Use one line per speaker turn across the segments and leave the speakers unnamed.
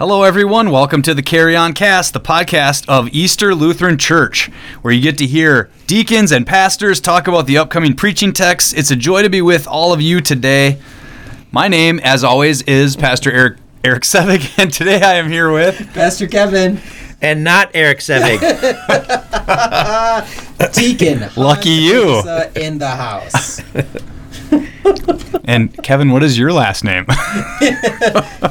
Hello, everyone. Welcome to the Carry On Cast, the podcast of Easter Lutheran Church, where you get to hear deacons and pastors talk about the upcoming preaching texts. It's a joy to be with all of you today. My name, as always, is Pastor Erik Erik Sevig, and today I am here with
Pastor Kevin,
and not Erik Sevig.
Deacon.
Lucky you.
In the house.
And Kevin. What is your last name?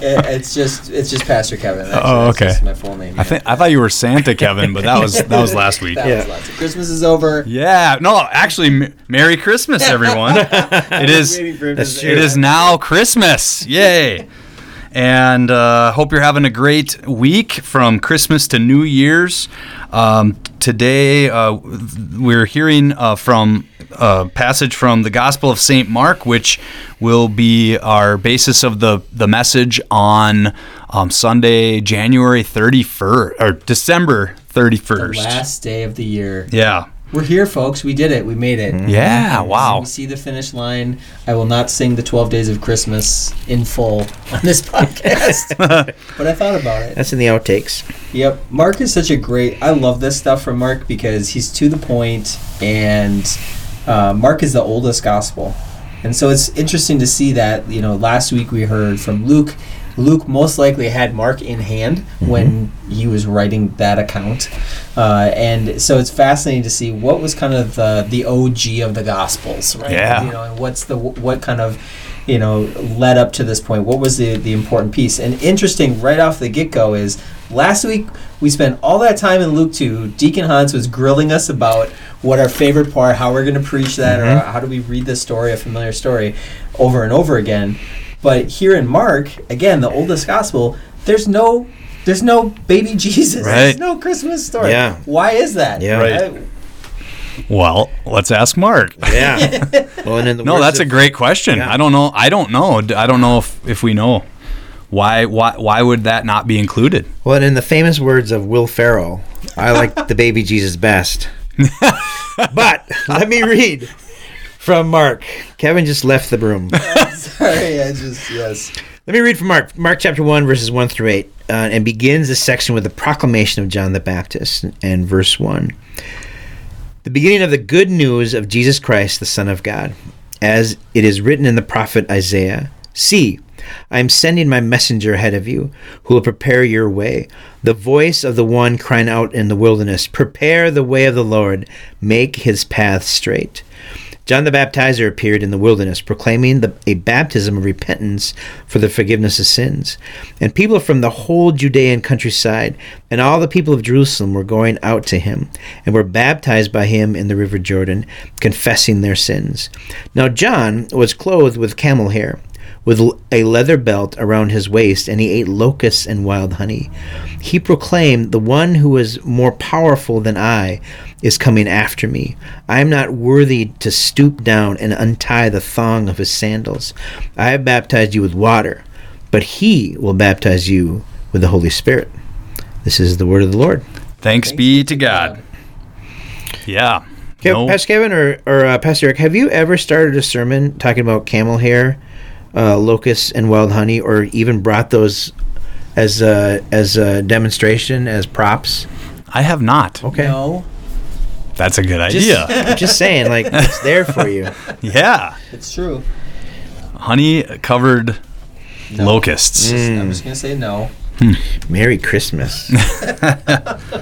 It's just it's just Pastor Kevin. Actually.
Oh, okay.
just my full name.
I think I thought you were Santa Kevin, but that was that was last week.
That
Yeah.
was last. Christmas is over.
Yeah, no, actually, M- Merry Christmas, everyone. it is.
Waiting for him to
That's true.
It
that.
is now Christmas. Yay. And uh, hope you're having a great week from Christmas to New Year's. Um, today, uh, we're hearing uh, from a passage from the Gospel of St. Mark, which will be our basis of the, the message on um, Sunday, January 31st, or December 31st.
The last day of the year.
yeah.
We're here, folks. We did it. We made it.
Yeah, wow.
We see the finish line. I will not sing the 12 Days of Christmas in full on this podcast, but I thought about it.
That's in the outtakes.
Yep. Mark is such a great. I love this stuff from Mark because he's to the point, and uh, Mark is the oldest gospel, and so it's interesting to see that. You know, last week we heard from Luke. Luke most likely had Mark in hand when he was writing that account, uh, and so it's fascinating to see what was kind of the the OG of the Gospels, right?
Yeah.
You know, and what's the what kind of you know led up to this point what was the the important piece and interesting right off the get-go is last week we spent all that time in luke 2 deacon hans was grilling us about what our favorite part how we're going to preach that or mm-hmm. how do we read this story a familiar story over and over again but here in mark again the oldest gospel there's no there's no baby jesus
Right.
there's no christmas story
Yeah.
why is that
Yeah.
Uh, right.
I-
Well, let's ask Mark.
Yeah. well, and in the
No,
words
that's a great question.
Yeah.
I don't know. I don't know. I don't know if, if we know why why why would that not be included?
Well, and in the famous words of Will Ferrell, I like the baby Jesus best. but let me read from Mark. Kevin just left the room.
sorry i just yes
Let me read from Mark, Mark chapter 1, verses 1 through 8, uh, and begins this section with the proclamation of John the Baptist, and verse 1. The beginning of the good news of Jesus Christ, the Son of God, as it is written in the prophet Isaiah See, I am sending my messenger ahead of you, who will prepare your way. The voice of the one crying out in the wilderness, Prepare the way of the Lord, make his path straight. John the Baptizer appeared in the wilderness, proclaiming the, a baptism of repentance for the forgiveness of sins. And people from the whole Judean countryside and all the people of Jerusalem were going out to him and were baptized by him in the river Jordan, confessing their sins. Now John was clothed with camel hair with a leather belt around his waist, and he ate locusts and wild honey. He proclaimed, The one who is more powerful than I is coming after me. I am not worthy to stoop down and untie the thong of his sandals. I have baptized you with water, but he will baptize you with the Holy Spirit. This is the word of the Lord.
Thanks, be to God. Yeah.
Kev,
No-
Pastor Kevin or, or uh, Pastor Erik, have you ever started a sermon talking about camel hair, uh, locusts, and wild honey, or even brought those as a, as a demonstration as props?
I have not.
Okay,
no
That's a good
just,
idea.
just saying, like it's there for you.
yeah.
it's true
Honey covered
No.
locusts.
Mm.
i'm just gonna say no
Merry Christmas.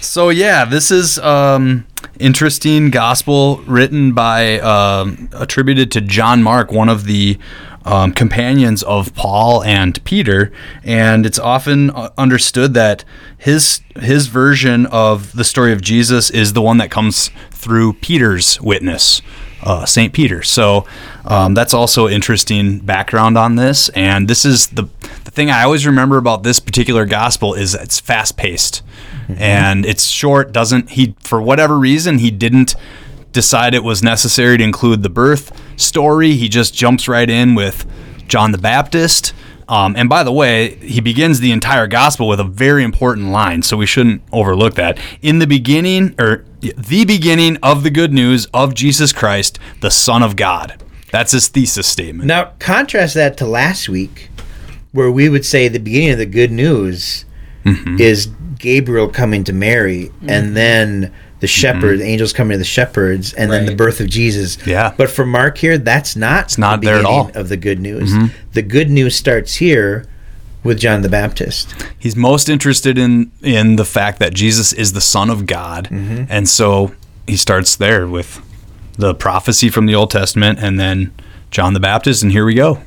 So yeah, this is um, interesting gospel written by um, attributed to John Mark, one of the um, companions of Paul and Peter, and it's often uh, understood that his his version of the story of Jesus is the one that comes through Peter's witness. Uh, St. Peter. So um, that's also interesting background on this. And this is the the thing I always remember about this particular gospel is it's fast paced and it's short. Doesn't he for whatever reason he didn't decide it was necessary to include the birth story. He just jumps right in with John the Baptist. Um, and by the way, he begins the entire gospel with a very important line, so we shouldn't overlook that. In the beginning, or the beginning of the good news of Jesus Christ, the Son of God. That's his thesis statement.
now contrast that to last week, where we would say the beginning of the good news
Mm-hmm.
is Gabriel coming to Mary, and mm-hmm. then the mm-hmm. shepherd, the angels coming to the shepherds, and then the birth of Jesus.
Yeah.
But for Mark here, that's not it's
not
the
there at all.
of the good news. Mm-hmm. The good news starts here with John the Baptist.
He's most interested in in the fact that Jesus is the Son of God, and so he starts there with the prophecy from the Old Testament, and then John the Baptist, and here we go.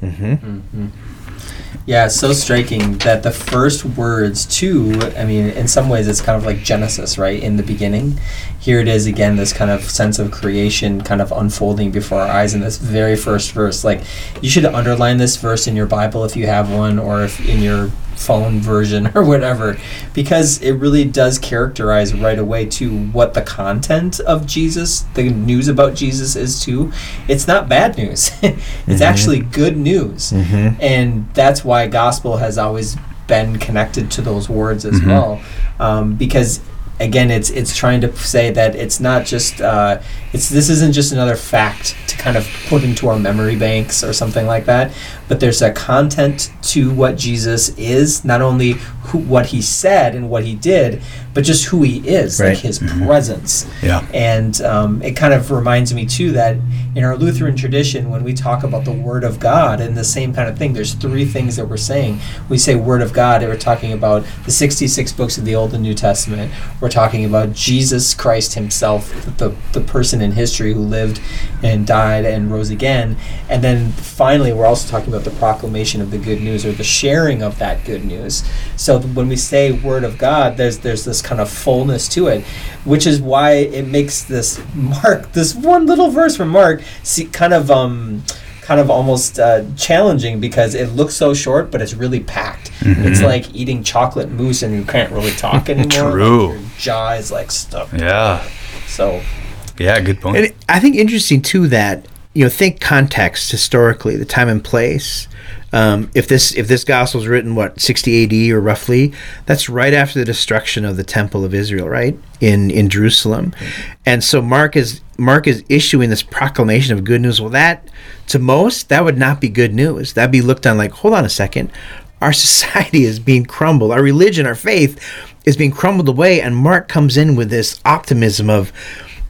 Yeah, so striking that the first words too. I mean, in some ways, it's kind of like Genesis, right? In the beginning, here it is again. This kind of sense of creation, kind of unfolding before our eyes in this very first verse. Like, you should underline this verse in your Bible if you have one, or if in your phone version or whatever, because it really does characterize right away to what the content of Jesus, the news about Jesus is too. It's not bad news. it's actually good news. And that's why gospel has always been connected to those words as well. Um, because again it's it's trying to say that it's not just uh, it's this isn't just another fact to kind of put into our memory banks or something like that but there's a content to what jesus is not only who, what he said and what he did but just who he is
Right.
like his presence
Yeah.
and um, it kind of reminds me too that in our Lutheran tradition, when we talk about the Word of God and the same kind of thing, there's three things that we're saying. We say Word of God, and we're talking about the 66 books of the Old and New Testament. We're talking about Jesus Christ Himself, the, the person in history who lived and died and rose again. And then finally, we're also talking about the proclamation of the good news or the sharing of that good news. So when we say Word of God, there's there's this kind of fullness to it, which is why it makes this Mark, this one little verse from Mark, see, kind of um, kind of almost uh, challenging because it looks so short, but it's really packed. It's like eating chocolate mousse and you can't really talk anymore.
True.
Like your jaw is like stuck.
Yeah.
So
Yeah. Good point.
And I think interesting too that you know think context historically, the time and place. Um, if this if this gospel is written what 60 AD or roughly, that's right after the destruction of the temple of Israel, right in in Jerusalem, and so Mark is Mark is issuing this proclamation of good news. Well, that to most that would not be good news. That'd be looked on like, hold on a second, our society is being crumbled, our religion, our faith is being crumbled away, and Mark comes in with this optimism of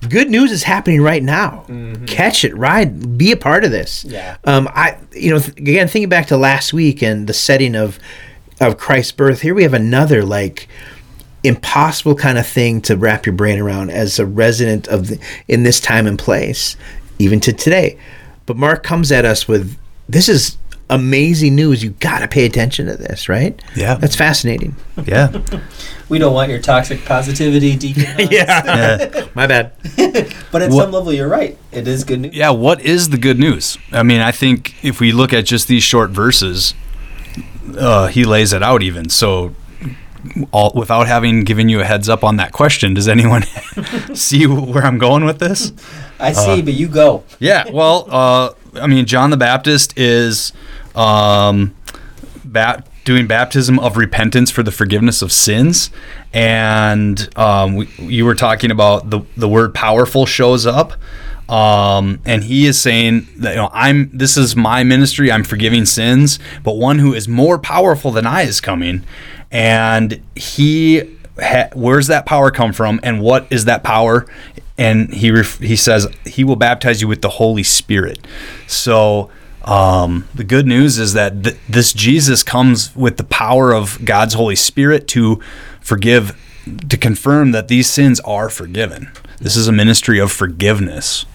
good news is happening right now. Catch it, ride, be a part of this.
Yeah.
Um, I, you know, th- again, thinking back to last week and the setting of of Christ's birth, here we have another like impossible kind of thing to wrap your brain around as a resident of the, in this time and place, even to today. But Mark comes at us with this is amazing news. You got to pay attention to this, right?
Yeah.
that's fascinating.
yeah.
we don't want your toxic positivity, Deacon. Hans.
Yeah.
my bad.
But at
What-
some level, you're right. It is good news.
Yeah, what is the good news? I mean, I think if we look at just these short verses, uh, he lays it out even. So, all, without having given you a heads up on that question, does anyone see where I'm going with this?
I
Uh,
see, but you go.
Yeah, well, uh, I mean, John the Baptist is um, ba- doing baptism of repentance for the forgiveness of sins, and um, we, you were talking about the the word powerful shows up. Um, and he is saying that you know I'm this is my ministry. I'm forgiving sins but one who is more powerful than I is coming. And he ha- where's that power come from and what is that power? And he ref- he says he will baptize you with the holy spirit. So um, the good news is that th- this jesus comes with the power of god's holy spirit to forgive to confirm that these sins are forgiven this is a ministry of forgiveness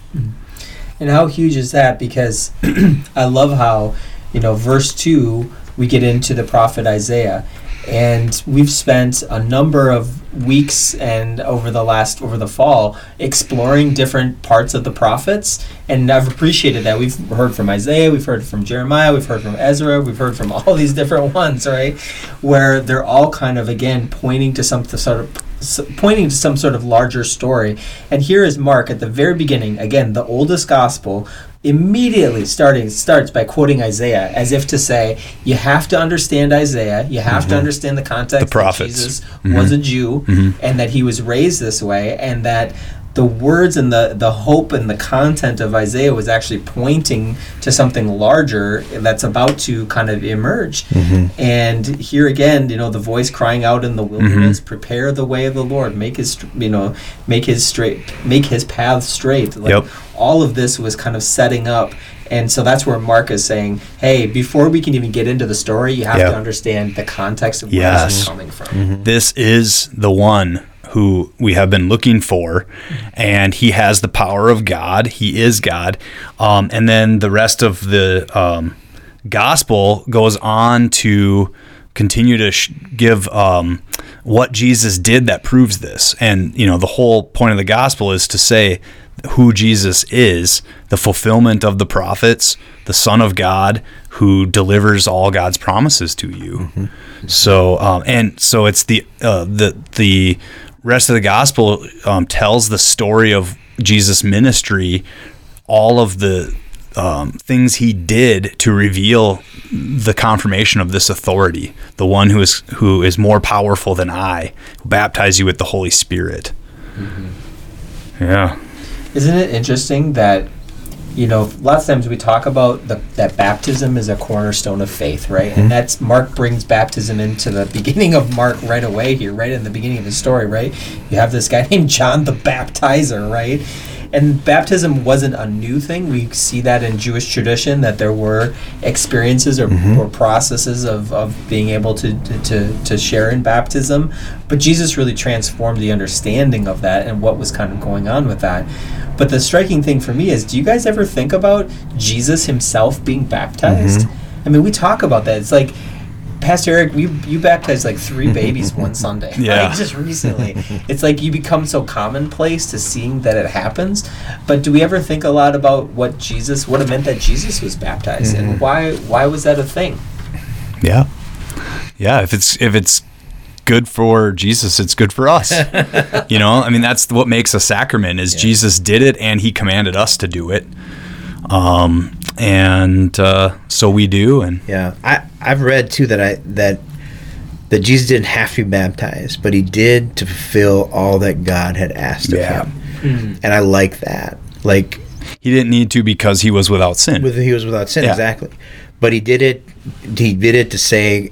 And how huge is that? Because I love how, you know, verse 2, we get into the prophet Isaiah. And we've spent a number of weeks and over the last, over the fall, exploring different parts of the prophets. And I've appreciated that. We've heard from Isaiah, we've heard from Jeremiah, we've heard from Ezra, we've heard from all these different ones, right? Where they're all kind of, again, pointing to some sort of pointing to some sort of larger story. And here is Mark at the very beginning, again, the oldest gospel, immediately starting starts by quoting Isaiah as if to say, you have to understand Isaiah, you have to mm-hmm. understand the context
The prophets.
that Jesus mm-hmm. was a Jew mm-hmm. and that he was raised this way and that the words and the the hope and the content of Isaiah was actually pointing to something larger that's about to kind of emerge. Mm-hmm. And here again, you know, the voice crying out in the mm-hmm. wilderness, "Prepare the way of the Lord, make his you know, make his straight, make his path straight." Like,
Yep.
all of this was kind of setting up. And so that's where Mark is saying, hey, before we can even get into the story, you have
Yep.
to understand the context of where
Yes.
this is coming from. Mm-hmm.
This is the one who we have been looking for, and he has the power of God. He is God. Um, and then the rest of the um, gospel goes on to continue to sh- give um, what Jesus did that proves this. And, you know, the whole point of the gospel is to say who Jesus is, the fulfillment of the prophets, the Son of God who delivers all God's promises to you. So, um, and so it's the uh, the the rest of the gospel um, tells the story of Jesus' ministry, all of the um, things he did to reveal the confirmation of this authority, the one who is who is more powerful than I, who baptize you with the Holy Spirit. Yeah.
Isn't it interesting that, you know, lots of times we talk about the, that baptism is a cornerstone of faith, right? And mm-hmm. that's Mark brings baptism into the beginning of Mark right away here, right in the beginning of the story, right? You have this guy named John the Baptizer, right? And baptism wasn't a new thing. We see that in Jewish tradition that there were experiences or, mm-hmm. or processes of, of being able to, to, to, to share in baptism. But Jesus really transformed the understanding of that and what was kind of going on with that. But the striking thing for me is do you guys ever think about Jesus himself being baptized? Mm-hmm. I mean, we talk about that. It's like, Pastor Erik, you, you baptized like three babies one Sunday.
Yeah.
Like, just recently. it's like you become so commonplace to seeing that it happens. But do we ever think a lot about what Jesus, what it meant that Jesus was baptized, and why why was that a thing?
Yeah. Yeah, if it's if it's good for Jesus, it's good for us. you know, I mean that's what makes a sacrament is Jesus did it and he commanded us to do it. Um and uh, so we do and
Yeah, I I've read too that I that that Jesus didn't have to be baptized, but he did to fulfill all that God had asked
Yeah.
of him, and I like that. Like
he didn't need to because he was without sin.
with he was without sin,
Yeah.
exactly. But he did it. He did it to say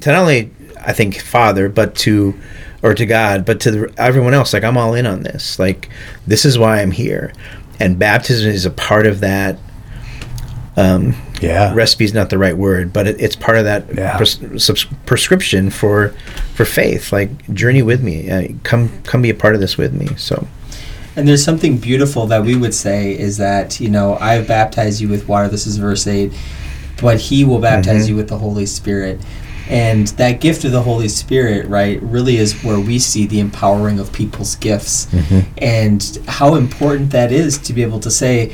to not only I think Father, but to or to God, but to the, everyone else. Like I'm all in on this. Like this is why I'm here, and baptism is a part of that. Um,
yeah.
recipe is not the right word, but it, it's part of that
Yeah.
pres- subs- prescription for for faith. Like journey with me, uh, come come be a part of this with me. So
And there's something beautiful that we would say is that, you know, I have baptized you with water, this is verse 8, but he will baptize you with the Holy Spirit. And that gift of the Holy Spirit, right, really is where we see the empowering of people's gifts. And how important that is to be able to say,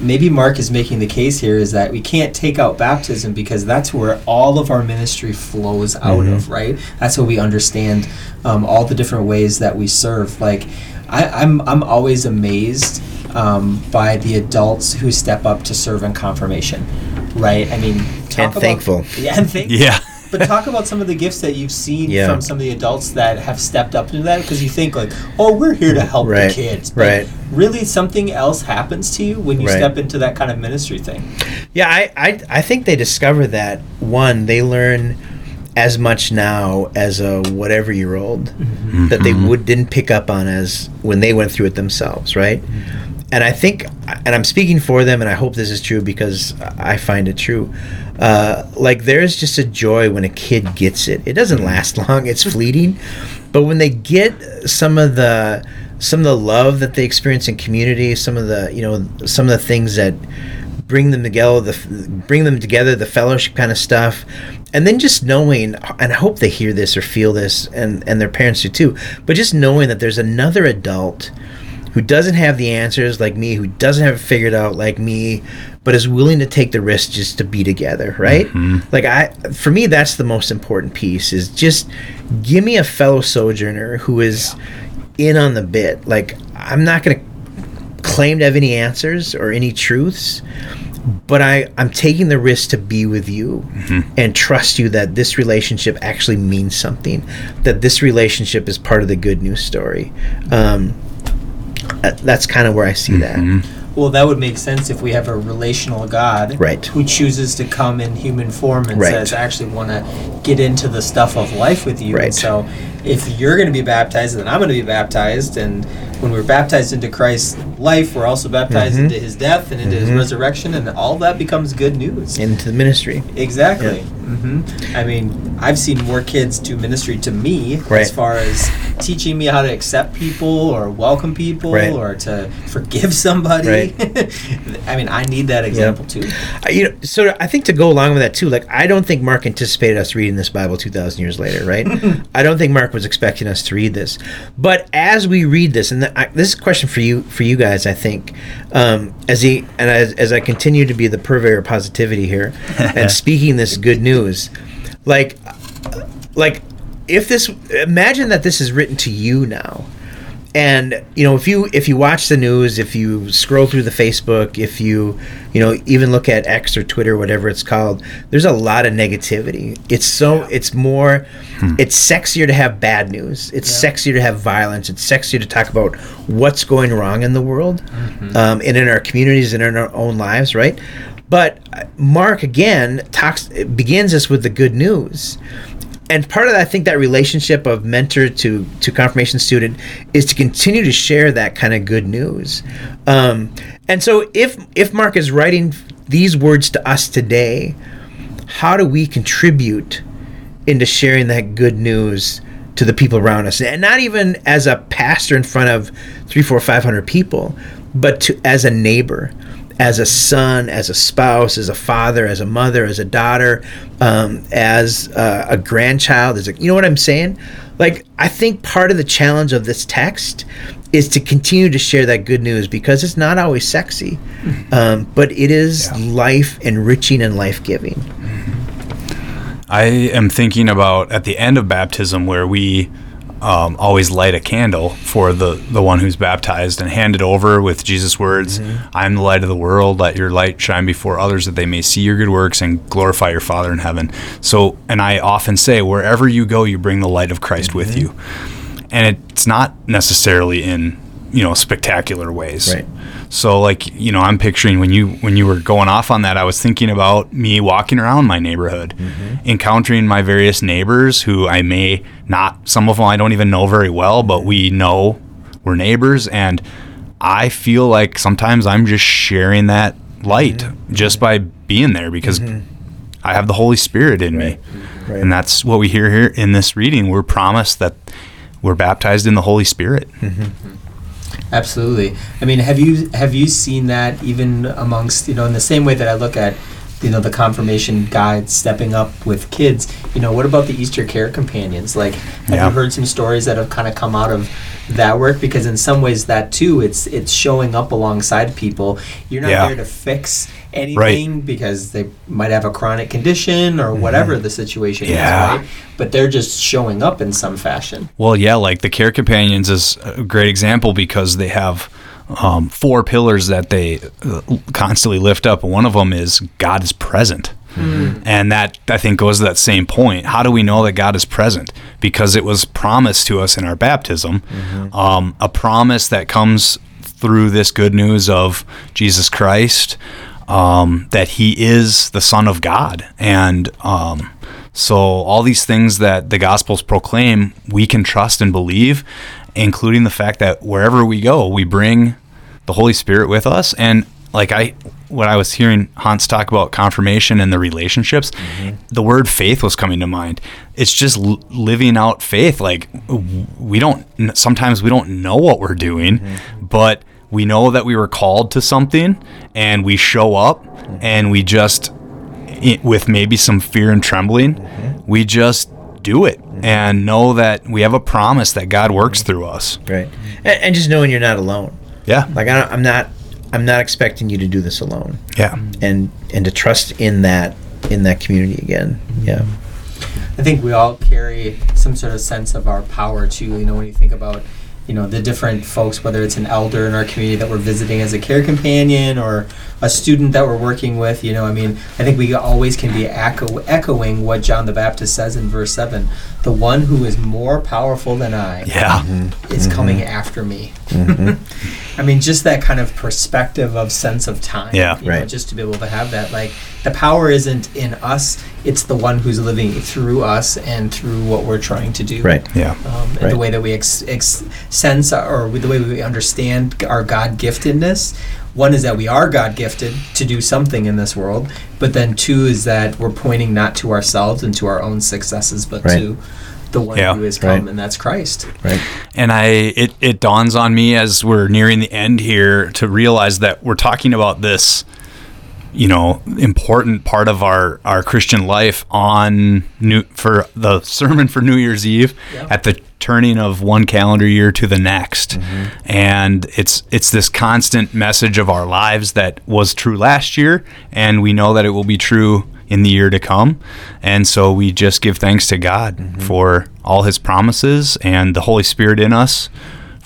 maybe Mark is making the case here is that we can't take out baptism because that's where all of our ministry flows out of, right? That's what we understand um, all the different ways that we serve. Like, I, I'm I'm always amazed um, by the adults who step up to serve in confirmation, right? I mean, talk
And
about-
thankful.
Yeah, and thankful.
Yeah.
But talk about some of the gifts that you've seen
Yeah.
from some of the adults that have stepped up into that because you think like, oh, we're here to help
Right,
the kids. But
right.
Really, something else happens to you when you
Right.
step into that kind of ministry thing.
yeah, I, I I think they discover that one they learn as much now as a whatever year old mm-hmm. that they mm-hmm. would didn't pick up on as when they went through it themselves, right? Mm-hmm. And I think, and I'm speaking for them, and I hope this is true because I find it true. Uh, like there's just a joy when a kid gets it. It doesn't last long; it's fleeting. But when they get some of the some of the love that they experience in community, some of the you know some of the things that bring them together, the bring them together, the fellowship kind of stuff, and then just knowing, and I hope they hear this or feel this, and and their parents do too. But just knowing that there's another adult who doesn't have the answers like me, who doesn't have it figured out like me, but is willing to take the risk just to be together, right? Like I, for me, that's the most important piece. Is just give me a fellow sojourner who is in on the bit. Like I'm not going to claim to have any answers or any truths but I, I'm taking the risk to be with you and trust you that this relationship actually means something, that this relationship is part of the good news story. Um, Uh, that's kind of where I see
Mhm.
Well, that would make sense if we have a relational God
Right.
who chooses to come in human form and
Right.
says, I actually want to get into the stuff of life with you.
Right.
And so if you're going to be baptized, then I'm going to be baptized. And when we're baptized into Christ's life, we're also baptized
Mhm.
into his death and into his
Mhm.
resurrection. And all that becomes good news.
into the ministry.
Exactly. hmm I mean, I've seen more kids do ministry to me
Right.
as far as teaching me how to accept people or welcome people
Right.
or to forgive somebody.
Right.
I mean, I need that example too.
I- you know, so I think to go along with that too, like I don't think Mark anticipated us reading this Bible two thousand years later, right? I don't think Mark was expecting us to read this, but as we read this, and I, this is a question for you, for you guys, I think, um, as he and as, as I continue to be the purveyor of positivity here and speaking this good news, like, like if this, imagine that this is written to you now and you know if you if you watch the news if you scroll through the facebook if you you know even look at x or twitter whatever it's called there's a lot of negativity. It's so it's more it's sexier to have bad news. It's
Yeah.
sexier to have violence. It's sexier to talk about what's going wrong in the world um, and in our communities and in our own lives right? But uh, mark again talks begins us with the good news and part of that, I think that relationship of mentor to to confirmation student is to continue to share that kind of good news. Um, and so, if if Mark is writing these words to us today, how do we contribute into sharing that good news to the people around us, and not even as a pastor in front of three, four, five hundred people, but to as a neighbor, as a son, as a spouse, as a father, as a mother, as a daughter, um, as uh, a grandchild, as a you know what I'm saying? Like I think part of the challenge of this text is to continue to share that good news because it's not always sexy, um, but it is life enriching and life giving.
I am thinking about at the end of baptism where we um, always light a candle for the, the one who's baptized and hand it over with Jesus' words I'm the light of the world. Let your light shine before others that they may see your good works and glorify your Father in heaven. So, and I often say, wherever you go, you bring the light of Christ with you. And it's not necessarily in, you know, spectacular ways.
Right.
So like, you know, I'm picturing when you when you were going off on that, I was thinking about me walking around my neighborhood, mm-hmm. encountering my various neighbors who I may not some of them I don't even know very well, but we know we're neighbors and I feel like sometimes I'm just sharing that light mm-hmm. just by being there because mm-hmm. I have the Holy Spirit in me.
Right.
And that's what we hear here in this reading. We're promised that we're baptized in the Holy Spirit.
Absolutely. I mean, have you have you seen that even amongst you know in the same way that I look at you know the confirmation guides stepping up with kids. You know, what about the Easter care companions? Like, have
Yeah.
you heard some stories that have kind of come out of that work? Because in some ways, that too, it's it's showing up alongside people. You're not
Yeah.
there to fix anything because they might have a chronic condition or whatever the situation
Yeah.
is, right? But they're just showing up in some fashion.
Well, yeah, like the Care Companions is a great example because they have um, four pillars that they uh, constantly lift up. One of them is God is present. And that, I think, goes to that same point. How do we know that God is present? Because it was promised to us in our baptism, um, a promise that comes through this good news of Jesus Christ, um, that He is the Son of God. And um, so, all these things that the Gospels proclaim, we can trust and believe, including the fact that wherever we go, we bring the Holy Spirit with us. And like I, when I was hearing Hans talk about confirmation and the relationships, the word faith was coming to mind. It's just l- living out faith. Like we don't, sometimes we don't know what we're doing, but we know that we were called to something and we show up and we just, with maybe some fear and trembling, mm-hmm. we just do it mm-hmm. and know that we have a promise that God works mm-hmm. through us.
Right. And, and just knowing you're not alone.
Yeah.
Like I don't, I'm not, I'm not expecting you to do this alone,
Yeah.
and and to trust in that in that community again. Yeah.
I think we all carry some sort of sense of our power too. You know, when you think about you know the different folks, whether it's an elder in our community that we're visiting as a care companion or a student that we're working with. You know, I mean, I think we always can be echo- echoing what John the Baptist says in verse seven: "The one who is more powerful than I
Yeah. Mm-hmm.
is coming mm-hmm. after me." Mm-hmm. I mean, just that kind of perspective of sense of time.
Yeah.
you know,
Right.
just to be able to have that, like the power isn't in us; it's the one who's living through us and through what we're trying to do.
Right.
Yeah.
Um, and
Right.
the way that we ex- ex- sense or the way we understand our God giftedness. One is that we are God gifted to do something in this world, but then two is that we're pointing not to ourselves and to our own successes, but
Right.
to the one
Yeah.
who has come,
Right.
and that's Christ.
Right.
And I it, it dawns on me as we're nearing the end here to realize that we're talking about this you know important part of our our Christian life on new for the sermon for New Year's Eve
Yeah.
at the turning of one calendar year to the next. Mm-hmm. And it's it's this constant message of our lives that was true last year and we know that it will be true in the year to come. And so we just give thanks to God mm-hmm. for all his promises and the Holy Spirit in us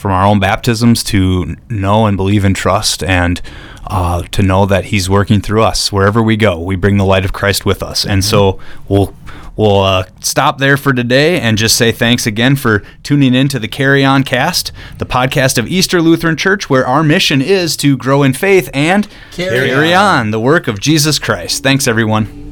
from our own baptisms to know and believe and trust and uh, to know that he's working through us wherever we go. We bring the light of christ with us. And so we'll we'll uh, stop there for today and just say thanks again for tuning in to the carry on cast the podcast of easter lutheran church where our mission is to grow in faith and
Carry
on the work of jesus christ. Thanks everyone